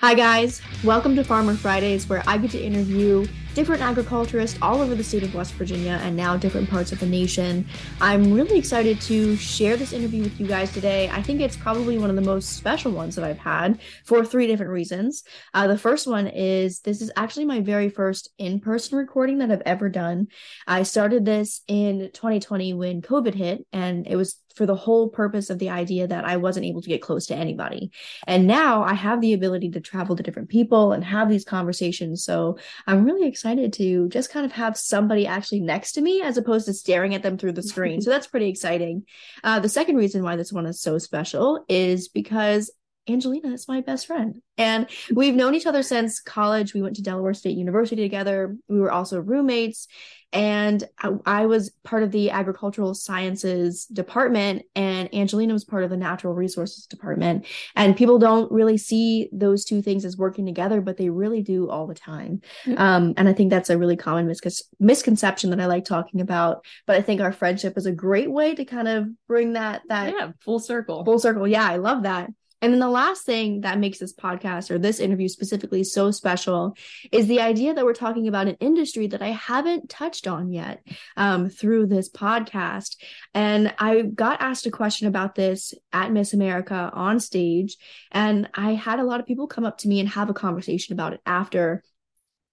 Hi, guys. Welcome to Farmer Fridays, where I get to interview different agriculturists all over the state of West Virginia and now different parts of the nation. I'm really excited to share this interview with you guys today. I think it's probably one of the most special ones that I've had for three different reasons. Uh, the first one is this is actually my very first in person recording that I've ever done. I started this in 2020 when COVID hit, and it was for the whole purpose of the idea that I wasn't able to get close to anybody. And now I have the ability to travel to different people and have these conversations. So I'm really excited to just kind of have somebody actually next to me as opposed to staring at them through the screen. so that's pretty exciting. Uh, the second reason why this one is so special is because Angelina is my best friend. And we've known each other since college. We went to Delaware State University together. We were also roommates. And I, I, was part of the agricultural sciences department, and Angelina was part of the natural resources department. And people don't really see those two things as working together, but they really do all the time. Mm-hmm. Um, and I think that's a really common mis- misconception that I like talking about. But I think our friendship is a great way to kind of bring that that yeah full circle full circle. Yeah, I love that. And then the last thing that makes this podcast or this interview specifically so special is the idea that we're talking about an industry that I haven't touched on yet um, through this podcast. And I got asked a question about this at Miss America on stage. And I had a lot of people come up to me and have a conversation about it after.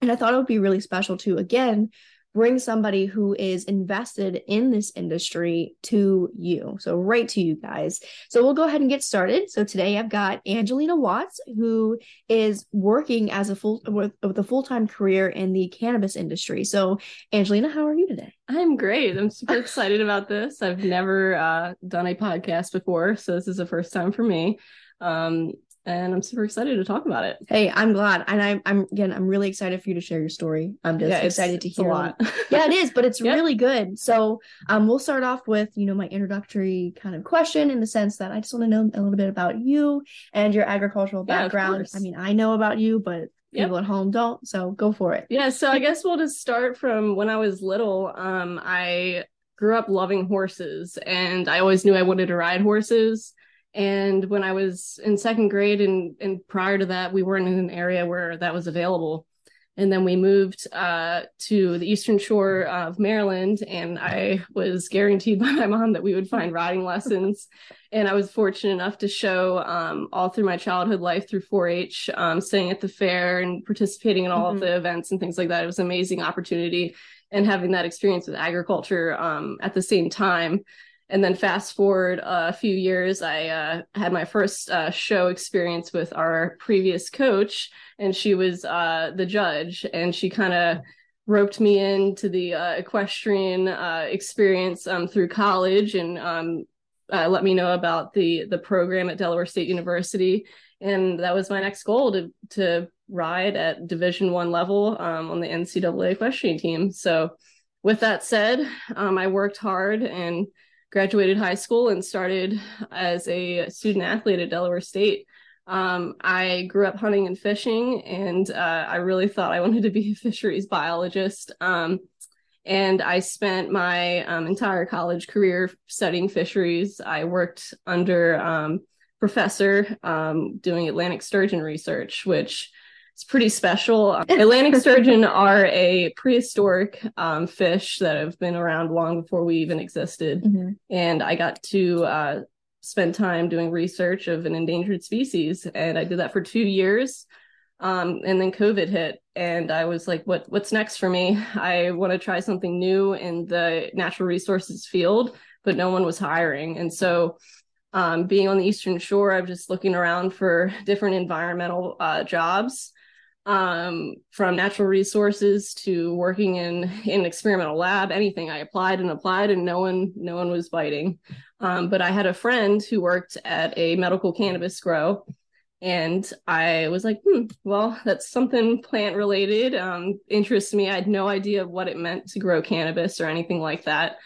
And I thought it would be really special to, again, bring somebody who is invested in this industry to you. So, right to you guys. So, we'll go ahead and get started. So, today I've got Angelina Watts, who is working as a full with, with a full time career in the cannabis industry. So, Angelina, how are you today? I'm great. I'm super excited about this. I've never uh, done a podcast before, so this is the first time for me. Um, and I'm super excited to talk about it. Hey, I'm glad, and I'm, I'm again, I'm really excited for you to share your story. I'm just yeah, excited to hear a lot. yeah, it is, but it's yep. really good. So, um, we'll start off with you know my introductory kind of question in the sense that I just want to know a little bit about you and your agricultural background. Yeah, I mean, I know about you, but people yep. at home don't. So go for it. Yeah. So I guess we'll just start from when I was little. Um, I grew up loving horses, and I always knew I wanted to ride horses. And when I was in second grade and, and prior to that, we weren't in an area where that was available. And then we moved uh, to the eastern shore of Maryland, and I was guaranteed by my mom that we would find riding lessons. And I was fortunate enough to show um, all through my childhood life through 4-H, um, staying at the fair and participating in all mm-hmm. of the events and things like that. It was an amazing opportunity, and having that experience with agriculture um, at the same time and then fast forward a few years i uh, had my first uh, show experience with our previous coach and she was uh, the judge. And she kind of roped me into the uh, equestrian uh, experience um, through college and um, uh, let me know about the the program at delaware state university. And that was my next goal to to ride at division one level um, on the ncaa equestrian team. So with that said um, i worked hard and graduated high school and started as a student athlete at Delaware State. Um, I grew up hunting and fishing, and uh, I really thought I wanted to be a fisheries biologist. Um, and I spent my um, entire college career studying fisheries. I worked under um, professor um, doing Atlantic sturgeon research, which it's pretty special. Atlantic sturgeon are a prehistoric um, fish that have been around long before we even existed. Mm-hmm. And I got to uh, spend time doing research of an endangered species. And I did that for two years. Um, and then COVID hit, and I was like, "What? What's next for me? I want to try something new in the natural resources field, but no one was hiring." And so um, being on the Eastern Shore, I'm just looking around for different environmental uh, jobs um, from natural resources to working in in an experimental lab anything. I applied and applied and no one no one was biting. Um, but i had a friend who worked at a medical cannabis grow and i was like hmm, well that's something plant related um, interests me. I had no idea what it meant to grow cannabis or anything like that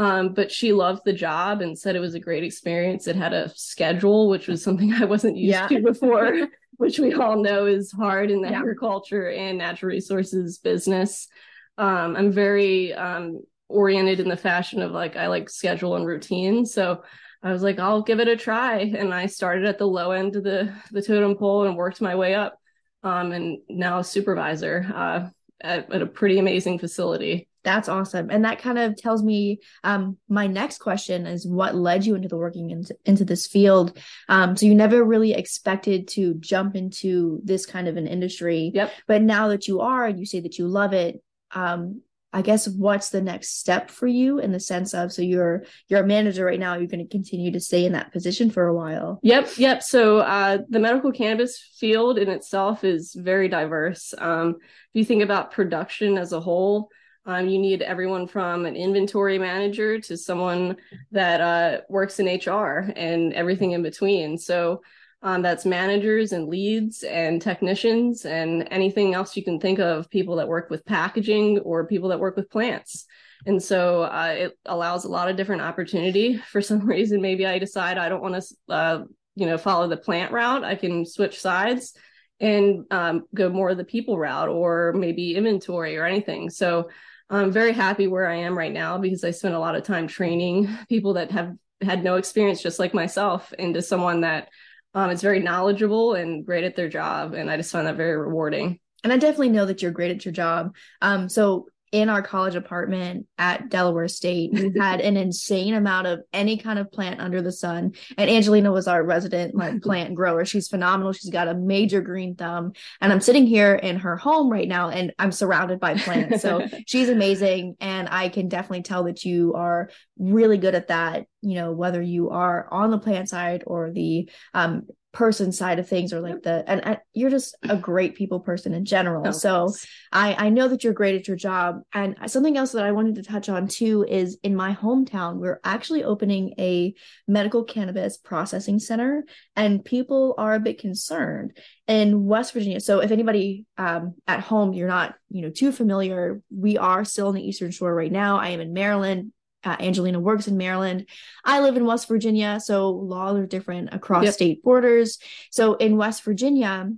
um, but she loved the job and said it was a great experience. It had a schedule, which was something I wasn't used yeah. to before. which we all know is hard in the yeah. agriculture and natural resources business. Um, I'm very um, oriented in the fashion of like I like schedule and routine. So I was like, I'll give it a try, and I started at the low end of the the totem pole and worked my way up. um, and now a supervisor uh, at, at a pretty amazing facility. That's awesome. And that kind of tells me um, my next question is what led you into the working into, into this field. Um, so you never really expected to jump into this kind of an industry. Yep. But now that you are and you say that you love it, um, I guess what's the next step for you in the sense of so you're you're a manager right now, you're going to continue to stay in that position for a while. Yep, yep. So uh, the medical cannabis field in itself is very diverse. Um, if you think about production as a whole, um, you need everyone from an inventory manager to someone that uh, works in HR and everything in between. So um, that's managers and leads and technicians and anything else you can think of people that work with packaging or people that work with plants. And so uh, it allows a lot of different opportunity. For some reason maybe i decide i don't want to uh, you know follow the plant route. I can switch sides and um, go more of the people route or maybe inventory or anything. So i'm very happy where i am right now because i spend a lot of time training people that have had no experience just like myself into someone that um, it's very knowledgeable and great at their job, and I just find that very rewarding. And I definitely know that you're great at your job. Um, so in our college apartment at Delaware State, we had an insane amount of any kind of plant under the sun. And Angelina was our resident like plant grower. She's phenomenal. She's got a major green thumb. And I'm sitting here in her home right now and I'm surrounded by plants. So she's amazing. And I can definitely tell that you are really good at that, you know, whether you are on the plant side or the um, person side of things or like the and, you're just a great people person in general. Oh, so i i know that you're great at your job. And something else that i wanted to touch on too is in my hometown we're actually opening a medical cannabis processing center and people are a bit concerned in west virginia. So if anybody um, at home you're not you know too familiar we are still in the eastern shore right now. I am in maryland uh, Angelina works in Maryland. I live in West Virginia, so laws are different across yep. state borders. So in West Virginia,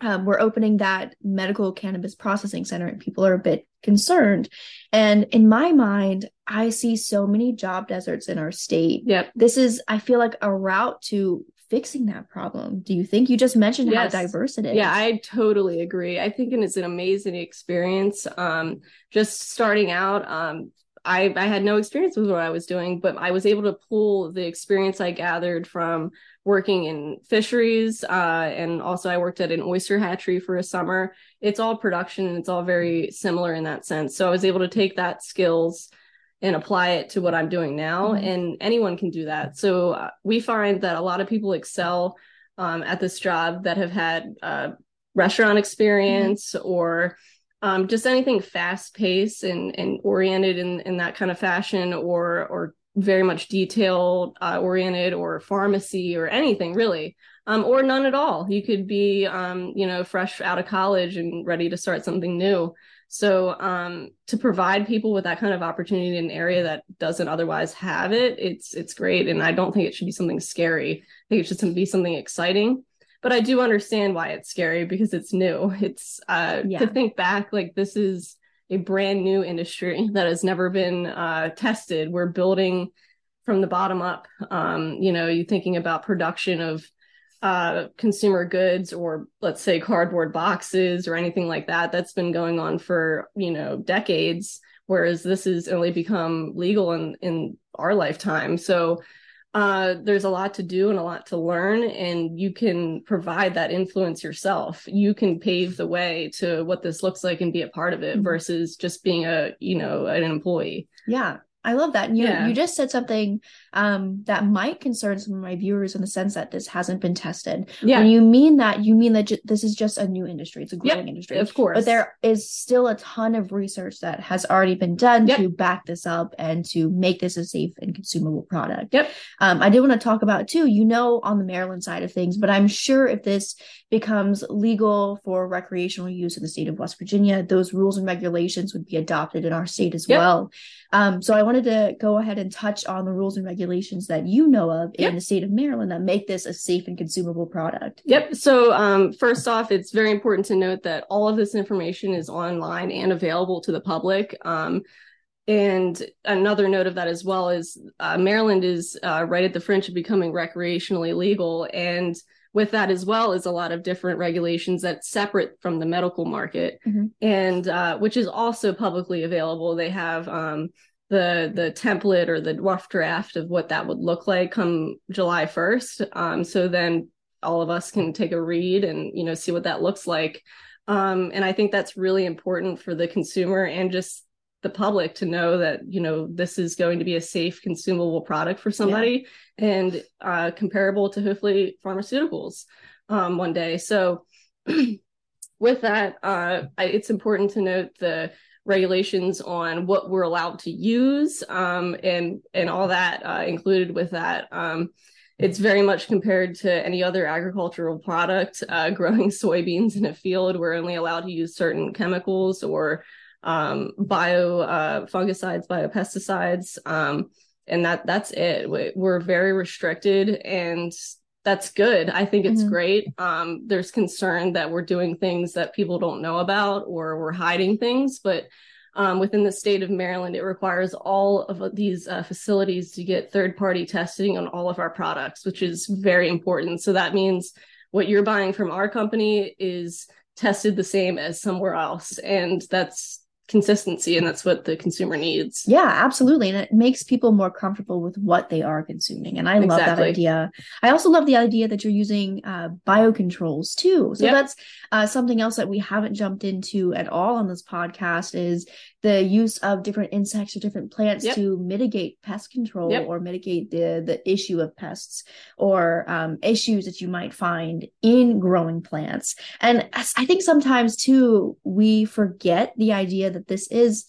um, we're opening that medical cannabis processing center, and people are a bit concerned. And in my mind, I see so many job deserts in our state. Yep. This is, I feel like, a route to fixing that problem. Do you think? You just mentioned yes. how diverse it is. Yeah, I totally agree. I think it's an amazing experience. Um, just starting out, um, I, I had no experience with what I was doing, but I was able to pull the experience I gathered from working in fisheries. Uh, and also, I worked at an oyster hatchery for a summer. It's all production and it's all very similar in that sense. So I was able to take that skills and apply it to what I'm doing now. Mm-hmm. And anyone can do that. So uh, we find that a lot of people excel um, at this job that have had uh, restaurant experience mm-hmm. or um, just anything fast paced and, and oriented in, in that kind of fashion or or very much detail uh, oriented or pharmacy or anything really um, or none at all? You could be um, you know fresh out of college and ready to start something new. So um, to provide people with that kind of opportunity in an area that doesn't otherwise have it it's it's great and i don't think it should be something scary. I think it should be something exciting but I do understand why it's scary because it's new. It's uh, yeah. to think back, like this is a brand new industry that has never been uh, tested. We're building from the bottom up. Um, you know, you thinking about production of uh, consumer goods or let's say cardboard boxes or anything like that. That's been going on for you know decades. Whereas this has only become legal in in our lifetime. So uh, there's a lot to do and a lot to learn, and you can provide that influence yourself. You can pave the way to what this looks like and be a part of it mm-hmm. versus just being a, you know, an employee. Yeah. I love that. And you yeah. you just said something um, that might concern some of my viewers in the sense that this hasn't been tested. Yeah. When you mean that, you mean that ju- this is just a new industry. It's a growing yep, industry, of course. But there is still a ton of research that has already been done yep. to back this up and to make this a safe and consumable product. Yep. Um, I did want to talk about too. You know, on the Maryland side of things, but I'm sure if this becomes legal for recreational use in the state of West Virginia, those rules and regulations would be adopted in our state as yep. well. Um, so I wanted to go ahead and touch on the rules and regulations that you know of yep. in the state of Maryland that make this a safe and consumable product. Yep. So um, first off, it's very important to note that all of this information is online and available to the public. Um, and another note of that as well is uh, Maryland is uh, right at the fringe of becoming recreationally legal and with that as well is a lot of different regulations that's separate from the medical market. Mhm. and uh, which is also publicly available. They have um, the the template or the rough draft of what that would look like come july 1st um, so then all of us can take a read and you know see what that looks like. Um, and i think that's really important for the consumer and just the public to know that you know this is going to be a safe consumable product for somebody and uh, comparable to hopefully pharmaceuticals um, one day. So with that uh, I, it's important to note the regulations on what we're allowed to use um, and and all that uh, included with that. Um, it's very much compared to any other agricultural product uh, growing soybeans in a field. We're only allowed to use certain chemicals or um, bio uh, fungicides, biopesticides, um, and that that's it. We, we're very restricted, and that's good. I think it's Mhm. great. Um, there's concern that we're doing things that people don't know about, or we're hiding things, but um, within the state of Maryland, it requires all of these uh, facilities to get third party testing on all of our products, which is very important. So that means what you're buying from our company is tested the same as somewhere else. And that's consistency, and that's what the consumer needs. Yeah, absolutely. And it makes people more comfortable with what they are consuming. And I love that idea. I also love the idea that you're using uh, biocontrols too. So Yep. that's uh, something else that we haven't jumped into at all on this podcast is the use of different insects or different plants Yep. to mitigate pest control Yep. or mitigate the the issue of pests or um, issues that you might find in growing plants. And I think sometimes too we forget the idea that this is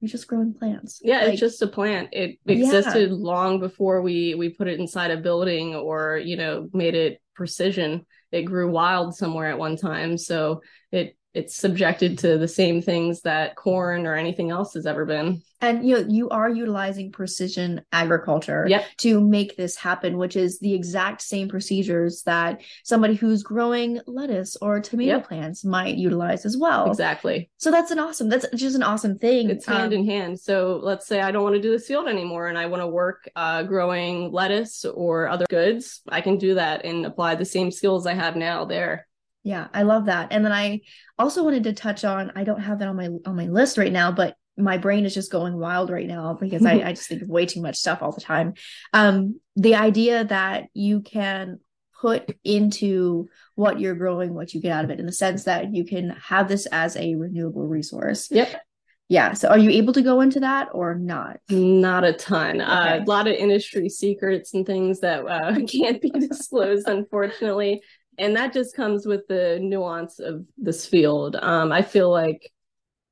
you're just growing plants. Yeah, Like, it's just a plant. It Yeah. existed long before we we put it inside a building or you know made it precision. It grew wild somewhere at one time, so it it's subjected to the same things that corn or anything else has ever been. and you know you are utilizing precision agriculture Yep. to make this happen which is the exact same procedures that somebody who's growing lettuce or tomato Yep. plants might utilize as well Exactly. so that's an awesome that's just an awesome thing It's hand Um, in hand. So let's say I don't want to do this field anymore and I want to work uh, growing lettuce or other goods. I can do that and apply the same skills I have now there. Yeah, I love that. And then I also wanted to touch on, I don't have that on my on my list right now, but my brain is just going wild right now because I, I just think of way too much stuff all the time. Um, the idea that you can put into what you're growing, what you get out of it, in the sense that you can have this as a renewable resource. Yep. Yeah. So are you able to go into that or not? Not a ton. Uh, a lot of industry secrets and things that uh, can't be disclosed, unfortunately. And that just comes with the nuance of this field. Um, I feel like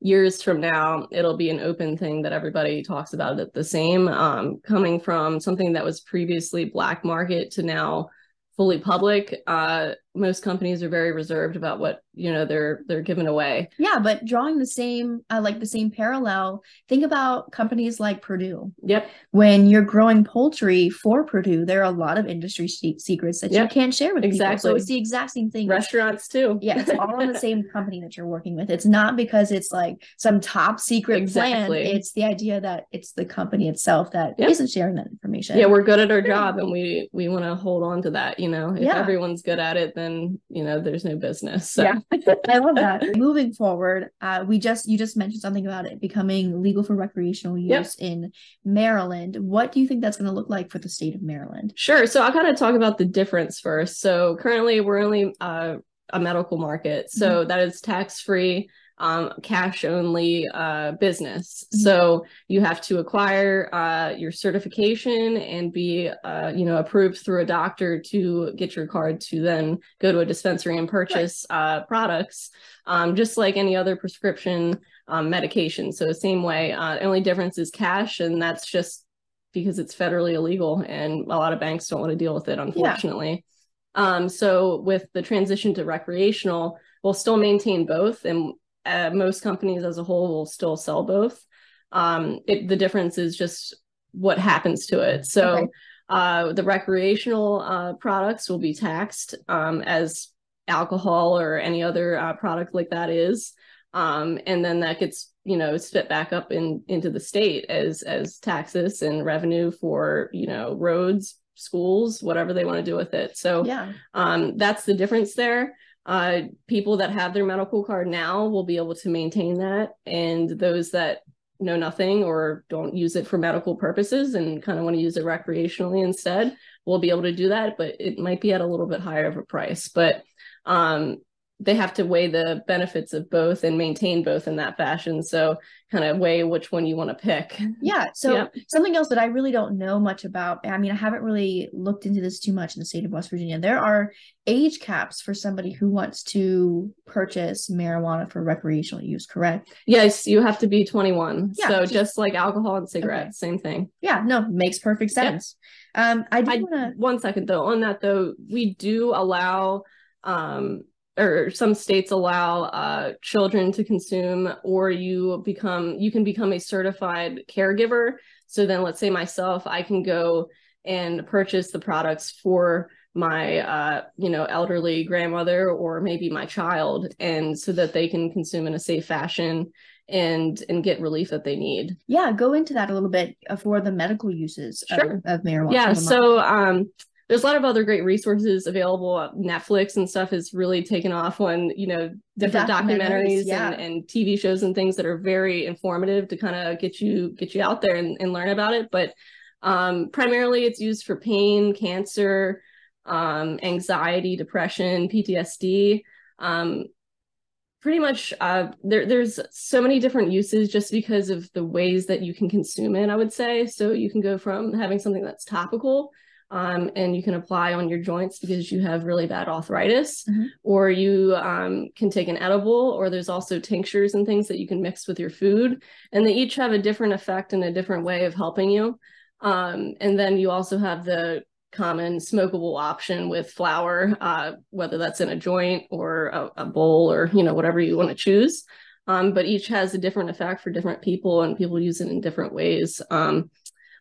years from now, it'll be an open thing that everybody talks about it the same. Um, coming from something that was previously black market to now fully public, uh, most companies are very reserved about what you know they're they're giving away. Yeah, but drawing the same, uh, like the same parallel, think about companies like Perdue. Yep. when you're growing poultry for Perdue, there are a lot of industry se- secrets that Yep, you can't share with people. So exactly. it's the exact same thing. Restaurants too. Yeah, it's all in the same company that you're working with. It's not because it's like some top secret Exactly. plan. It's the idea that it's the company itself that Yep. not sharing that information. yeah we're good at our job and we we want to hold on to that you know if Yeah. everyone's good at it then you know there's no business so Yeah, I love that. Moving forward, uh, we just you just mentioned something about it becoming legal for recreational use Yep. in Maryland. What do you think that's going to look like for the state of Maryland? Sure. So I'll kind of talk about the difference first. So currently we're only uh, a medical market. So that is tax free, um, cash only uh, business. Mhm. So you have to acquire uh, your certification and be, uh, you know, approved through a doctor to get your card to then go to a dispensary and purchase uh, products, um, just like any other prescription um, medication. So same way. Uh, only difference is cash, and that's just because it's federally illegal and a lot of banks don't want to deal with it unfortunately um, so with the transition to recreational we'll still maintain both and uh, most companies as a whole will still sell both. Um, it, the difference is just what happens to it. So Okay. uh, the recreational uh, products will be taxed um, as alcohol or any other uh, product like that is. Um, and then that gets you know spit back up in into the state as as taxes and revenue for you know roads schools whatever they want to do with it. So yeah. um, that's the difference there uh, people that have their medical card now will be able to maintain that. And those that know nothing or don't use it for medical purposes and kind of want to use it recreationally instead will be able to do that but it might be at a little bit higher of a price. But um, they have to weigh the benefits of both and maintain both in that fashion. So kind of weigh which one you want to pick. Yeah. So yeah. something else that I really don't know much about. I mean, I haven't really looked into this too much in the state of West Virginia. There are age caps for somebody who wants to purchase marijuana for recreational use, correct? Yes, you have to be 21. Yeah, so just, just like alcohol and cigarettes, okay. same thing. Yeah, no, makes perfect sense. Um I do want to one second though. On that though, we do allow um or some states allow uh, children to consume or you become you can become a certified caregiver. So then let's say myself i can go and purchase the products for my uh, you know elderly grandmother or maybe my child and so that they can consume in a safe fashion and and get relief that they need. Yeah go into that a little bit for the medical uses sure. of, of marijuana. Yeah so um there's a lot of other great resources available. Netflix and stuff has really taken off on, you know, different documentaries, documentaries yeah. and, and TV shows and things that are very informative to kind of get you get you out there and, and learn about it. But um, primarily it's used for pain, cancer, um, anxiety, depression, PTSD. Um, pretty much uh, there, there's so many different uses just because of the ways that you can consume it, I would say. So you can go from having something that's topical um, and you can apply on your joints because you have really bad arthritis, mm-hmm. or you um, can take an edible, or there's also tinctures and things that you can mix with your food, and they each have a different effect and a different way of helping you. Um, and then you also have the common smokable option with flower, uh, whether that's in a joint or a, a, bowl or you know whatever you want to choose. Um, but each has a different effect for different people, and people use it in different ways.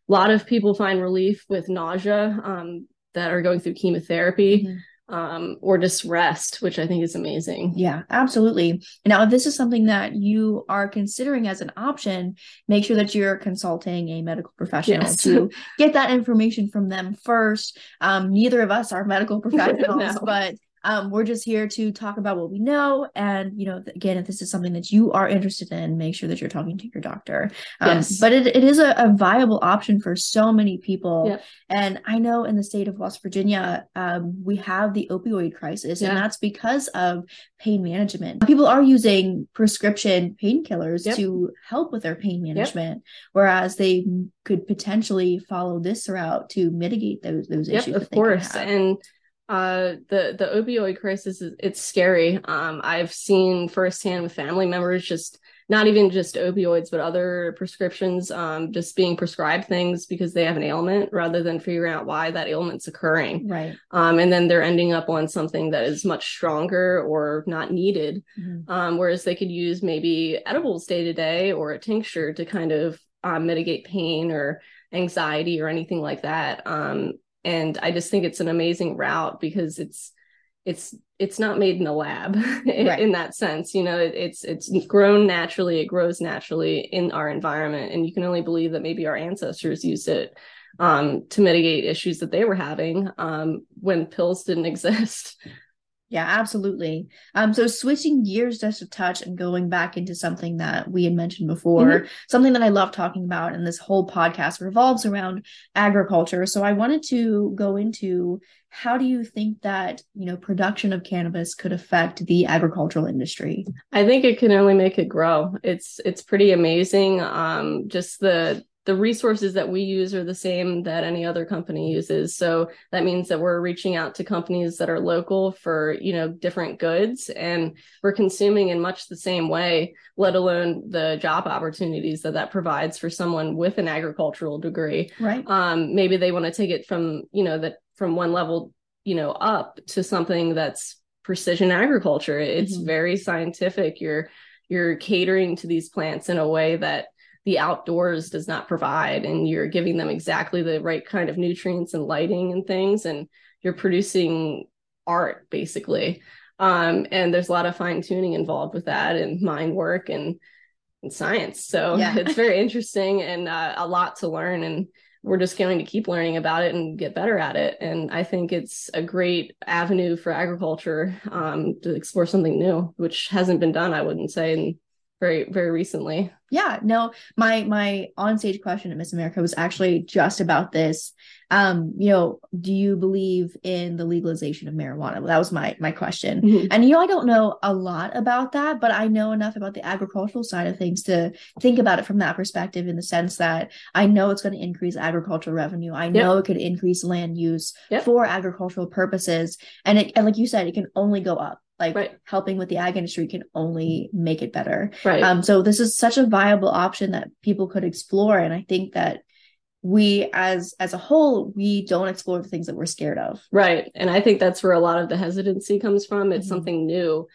A lot of people find relief with nausea um, that are going through chemotherapy. Mm-hmm. Um, or just rest, which I think is amazing. Yeah, absolutely. Now, if this is something that you are considering as an option, make sure that you're consulting a medical professional yes. to get that information from them first. Um, neither of us are medical professionals, no. but um, we're just here to talk about what we know. And, you know, again, if this is something that you are interested in, make sure that you're talking to your doctor. Um, yes. But it, it is a, a, viable option for so many people. Yep. And I know in the state of West Virginia, um, we have the opioid crisis, and that's because of pain management. People are using prescription painkillers yep. to help with their pain management, whereas they could potentially follow this route to mitigate those those yep, issues. Of course. And uh the the opioid crisis is it's scary. Um i've seen firsthand with family members just not even just opioids but other prescriptions um just being prescribed things because they have an ailment rather than figuring out why that ailment's occurring. Right. Um and then they're ending up on something that is much stronger or not needed mm-hmm. um whereas they could use maybe edibles day to day or a tincture to kind of um, mitigate pain or anxiety or anything like that. Um and i just think it's an amazing route because it's it's it's not made in a lab right. in that sense you know it's it's grown naturally it grows naturally in our environment and you can only believe that maybe our ancestors used it um, to mitigate issues that they were having um, when pills didn't exist yeah, absolutely. Um, so switching gears just a touch and going back into something that we had mentioned before, mm-hmm. something that I love talking about, and this whole podcast revolves around agriculture. So I wanted to go into how do you think that you know production of cannabis could affect the agricultural industry? I think it can only make it grow. It's it's pretty amazing. Um, just the the resources that we use are the same that any other company uses. So that means that we're reaching out to companies that are local for you know different goods and we're consuming in much the same way let alone the job opportunities that that provides for someone with an agricultural degree. Right. Um, maybe they want to take it from you know that from one level you know up to something that's precision agriculture. It's mm-hmm. very scientific. You're you're catering to these plants in a way that the outdoors does not provide and you're giving them exactly the right kind of nutrients and lighting and things and you're producing art basically Um, and there's a lot of fine tuning involved with that and mind work and, and science. So yeah. it's very interesting and uh, a lot to learn. And we're just going to keep learning about it and get better at it. And I think it's a great avenue for agriculture um, to explore something new, which hasn't been done, I wouldn't say, in very very recently. Yeah no my my on stage question at miss america was actually just about this. Um you know do you believe in the legalization of marijuana? That was my my question. Mm-hmm. and you know i don't know a lot about that but i know enough about the agricultural side of things to think about it from that perspective in the sense that i know it's going to increase agricultural revenue. I know yep. it could increase land use yep. for agricultural purposes. And it and like you said it can only go up like right. helping with the ag industry can only make it better. Right. Um so this is such a viable option that people could explore and i think that we as as a whole we don't explore the things that we're scared of. Right. And i think that's where a lot of the hesitancy comes from. It's mm-hmm. something new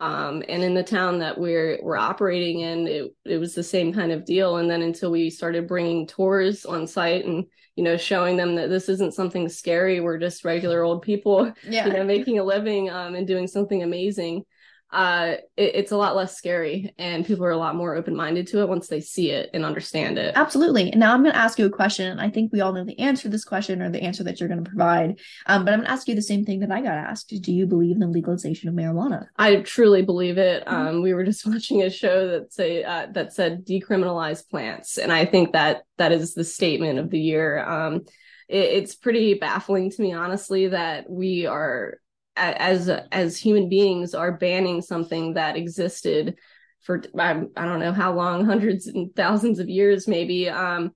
um, and in the town that we're we're operating in it, it was the same kind of deal and then until we started bringing tours on site and you know showing them that this isn't something scary we're just regular old people yeah. you know making a living um, and doing something amazing uh, it, it's a lot less scary and people are a lot more open-minded to it once they see it and understand it. Absolutely. And now i'm going to ask you a question and i think we all know the answer to this question or the answer that you're going to provide. Um, but i'm going to ask you the same thing that i got asked. Do you believe in the legalization of marijuana? I truly believe it. Mm-hmm. um, we were just watching a show that say uh, that said decriminalize plants and i think that that is the statement of the year. Um, it's pretty baffling to me honestly that we are as as human beings are banning something that existed for I, I don't know how long hundreds and thousands of years maybe um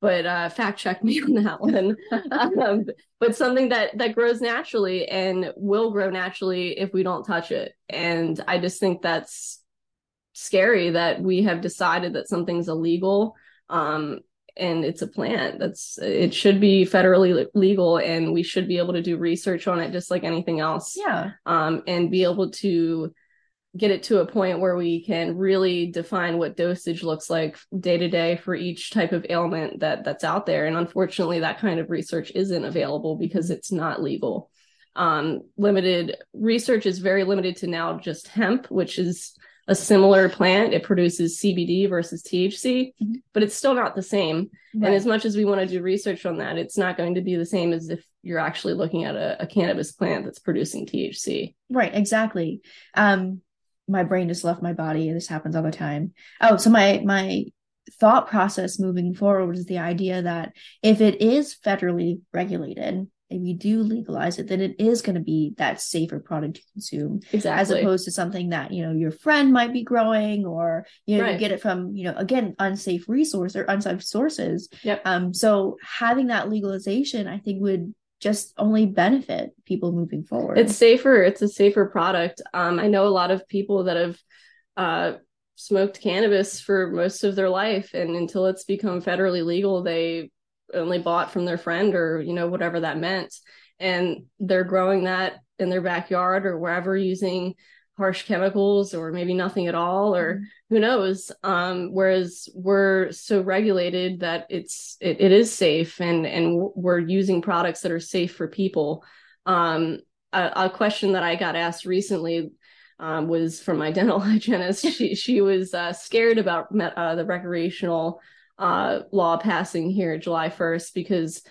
but uh fact check me on that one. Um, but something that that grows naturally and will grow naturally if we don't touch it. And i just think that's scary that we have decided that something's illegal um and it's a plant that's it should be federally legal and we should be able to do research on it just like anything else. Yeah. Um and be able to get it to a point where we can really define what dosage looks like day to day for each type of ailment that that's out there. And unfortunately that kind of research isn't available because it's not legal. Um limited research is very limited to now just hemp which is a similar plant. It produces CBD versus THC, mm-hmm. but it's still not the same. Right. And as much as we want to do research on that, it's not going to be the same as if you're actually looking at a, a cannabis plant that's producing THC. Right, exactly. Um, my brain just left my body. This happens all the time. Oh, so my my thought process moving forward is the idea that if it is federally regulated, if we do legalize it, then it is going to be that safer product to consume, exactly. as opposed to something that you know your friend might be growing, or you know right. you get it from you know again unsafe resource or unsafe sources. Yep. Um. So having that legalization, I think, would just only benefit people moving forward. It's safer. It's a safer product. Um. I know a lot of people that have, uh, smoked cannabis for most of their life, and until it's become federally legal, they only bought from their friend or you know whatever that meant. And they're growing that in their backyard or wherever using harsh chemicals or maybe nothing at all or mm-hmm. who knows. Um, whereas we're so regulated that it's it, it is safe and and we're using products that are safe for people. Um, a, a, question that i got asked recently um, was from my dental hygienist. She she was uh, scared about uh, the recreational uh, law passing here July 1st because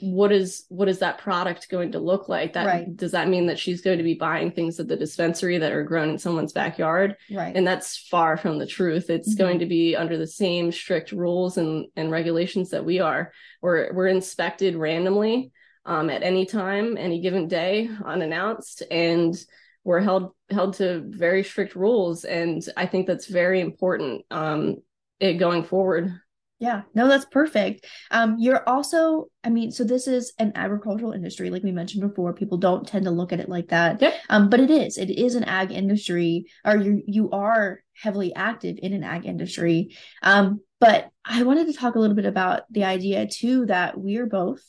what is what is that product going to look like? That right. does that mean that she's going to be buying things at the dispensary that are grown in someone's backyard? Right. And that's far from the truth. It's mm-hmm. going to be under the same strict rules and and regulations that we are. We're we're inspected randomly um, at any time any given day unannounced and we're held held to very strict rules. And i think that's very important um, it going forward yeah, no, that's perfect. Um, you're also, I mean, so this is an agricultural industry, like we mentioned before. People don't tend to look at it like that. Yep. Um, but it is. It is an ag industry, or you you are heavily active in an ag industry. Um, but I wanted to talk a little bit about the idea too that we are both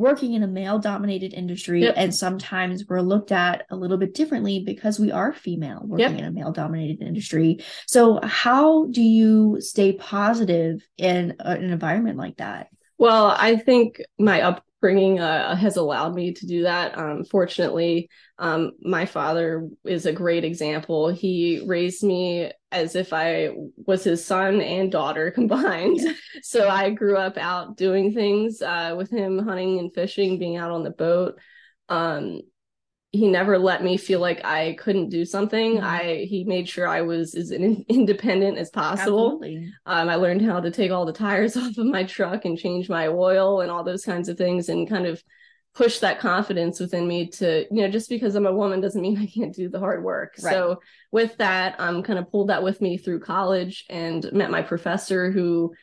working in a male dominated industry yep. and sometimes we're looked at a little bit differently because we are female working yep. in a male dominated industry so how do you stay positive in an environment like that well i think my up upbringing uh, has allowed me to do that. Um, fortunately, um, my father is a great example. He raised me as if I was his son and daughter combined. so I grew up out doing things uh, with him, hunting and fishing, being out on the boat. Um, he never let me feel like I couldn't do something. Mm-hmm. I he made sure I was as independent as possible. Um, I learned how to take all the tires off of my truck and change my oil and all those kinds of things, and kind of push that confidence within me to you know just because I'm a woman doesn't mean I can't do the hard work. Right. So with that, um, kind of pulled that with me through college and met my professor who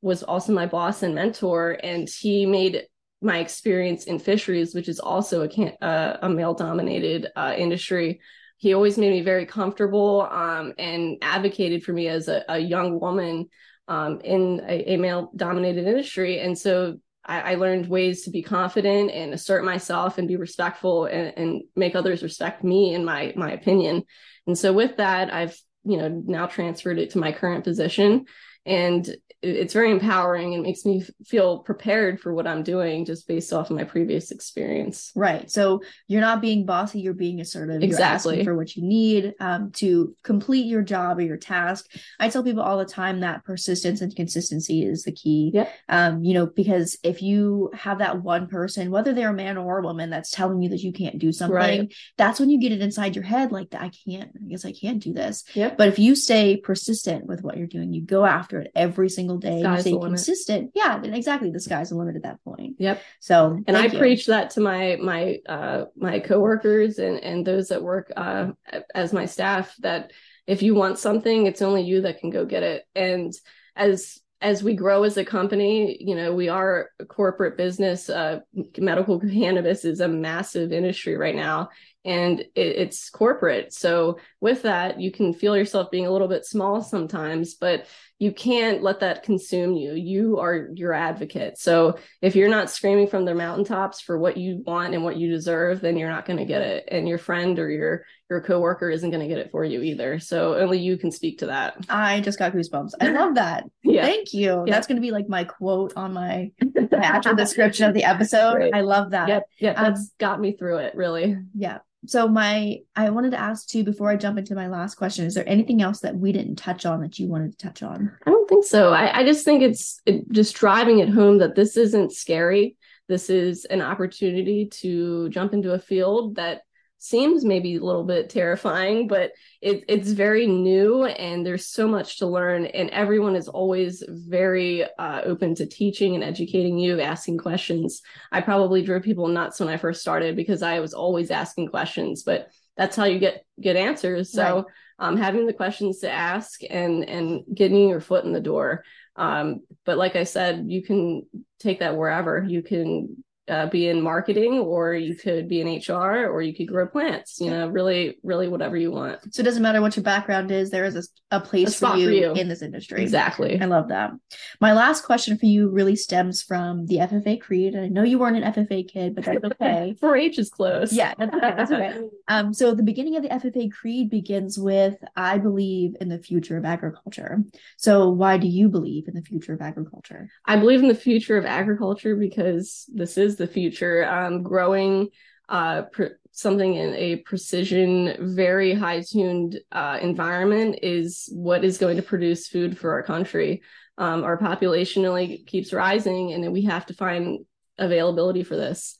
was also my boss and mentor, and he made my experience in fisheries, which is also a uh, a male dominated uh, industry, he always made me very comfortable um, and advocated for me as a, a young woman um, in a, a male dominated industry. And so I, I, learned ways to be confident and assert myself and be respectful and, and make others respect me and my my opinion. And so with that, I've you know now transferred it to my current position and it's very empowering and makes me feel prepared for what I'm doing just based off of my previous experience. Right. So you're not being bossy, you're being assertive. Exactly. You're asking for what you need um, to complete your job or your task. I tell people all the time that persistence and consistency is the key. Yeah. Um, you know, because if you have that one person, whether they're a man or a woman, that's telling you that you can't do something, right. that's when you get it inside your head like, I can't, I guess I can't do this. Yep. But if you stay persistent with what you're doing, you go after it every single day. Sky's you stay consistent. Yeah exactly the sky's the limit at that point. Yep. So and i you. preach that to my my uh my coworkers and and those that work uh as my staff that if you want something it's only you that can go get it. And as as we grow as a company, you know, we are a corporate business. Uh, medical cannabis is a massive industry right now, and it, it's corporate. So with that, you can feel yourself being a little bit small sometimes, but you can't let that consume you. You are your advocate. So if you're not screaming from the mountaintops for what you want and what you deserve, then you're not going to get it. And your friend or your your coworker isn't going to get it for you either. So only you can speak to that. I just got goosebumps. I love that. yeah. Thank you. Yeah. That's going to be like my quote on my, my actual description of the episode. Great. I love that. Yep. Yeah. That's um, got me through it really. Yeah so my i wanted to ask too before i jump into my last question is there anything else that we didn't touch on that you wanted to touch on i don't think so i, I just think it's it, just driving it home that this isn't scary this is an opportunity to jump into a field that seems maybe a little bit terrifying, but it, it's very new and there's so much to learn. And everyone is always very uh, open to teaching and educating you, asking questions. I probably drove people nuts when I first started because I was always asking questions, but that's how you get get answers. So right. um, having the questions to ask and and getting your foot in the door. Um, but like I said, you can take that wherever. You can uh, be in marketing or you could be in HR or you could grow plants, you know, really, really whatever you want. So it doesn't matter what your background is, there is a, a place a for, you for, you in this industry. Exactly. I love that. My last question for you really stems from the FFA Creed. And I know you weren't an FFA kid, but that's okay. 4 H is close. Yeah, that's okay. That's okay. um, so the beginning of the FFA Creed begins with I believe in the future of agriculture. So why do you believe in the future of agriculture? I believe in the future of agriculture because this is the future. Um, growing uh, something in a precision, very high tuned uh, environment is what is going to produce food for our country. Um, our population only keeps rising, and we have to find availability for this.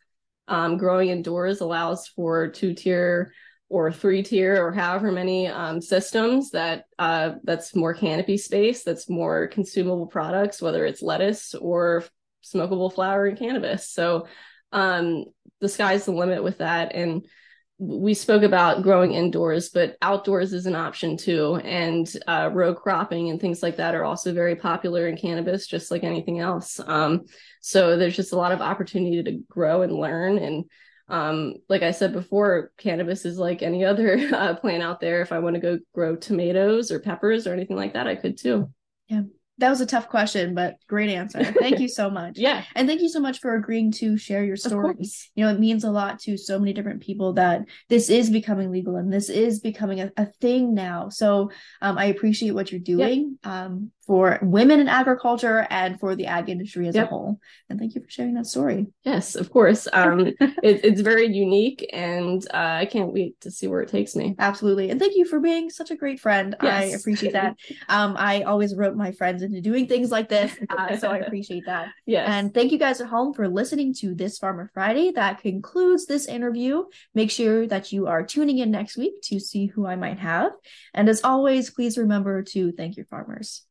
Um, growing indoors allows for two tier or three tier or however many um, systems that uh, that's more canopy space, that's more consumable products, whether it's lettuce or smokable flower and cannabis. So um, the sky's the limit with that. And we spoke about growing indoors, but outdoors is an option too. And uh, row cropping and things like that are also very popular in cannabis, just like anything else. Um, so there's just a lot of opportunity to grow and learn. And um, like I said before, cannabis is like any other uh, plant out there. If I want to go grow tomatoes or peppers or anything like that, I could too. Yeah. That was a tough question, but great answer. Thank you so much. yeah. And thank you so much for agreeing to share your stories. You know, it means a lot to so many different people that this is becoming legal and this is becoming a, a thing now. So um, I appreciate what you're doing yep. um, for women in agriculture and for the ag industry as yep. a whole. And thank you for sharing that story. Yes, of course. Um, it, it's very unique and uh, I can't wait to see where it takes me. Absolutely. And thank you for being such a great friend. Yes. I appreciate that. Um, I always wrote my friends into doing things like this. Uh, so I appreciate that. Yes. And thank you guys at home for listening to this Farmer Friday. That concludes this interview. Make sure that you are tuning in next week to see who I might have. And as always, please remember to thank your farmers.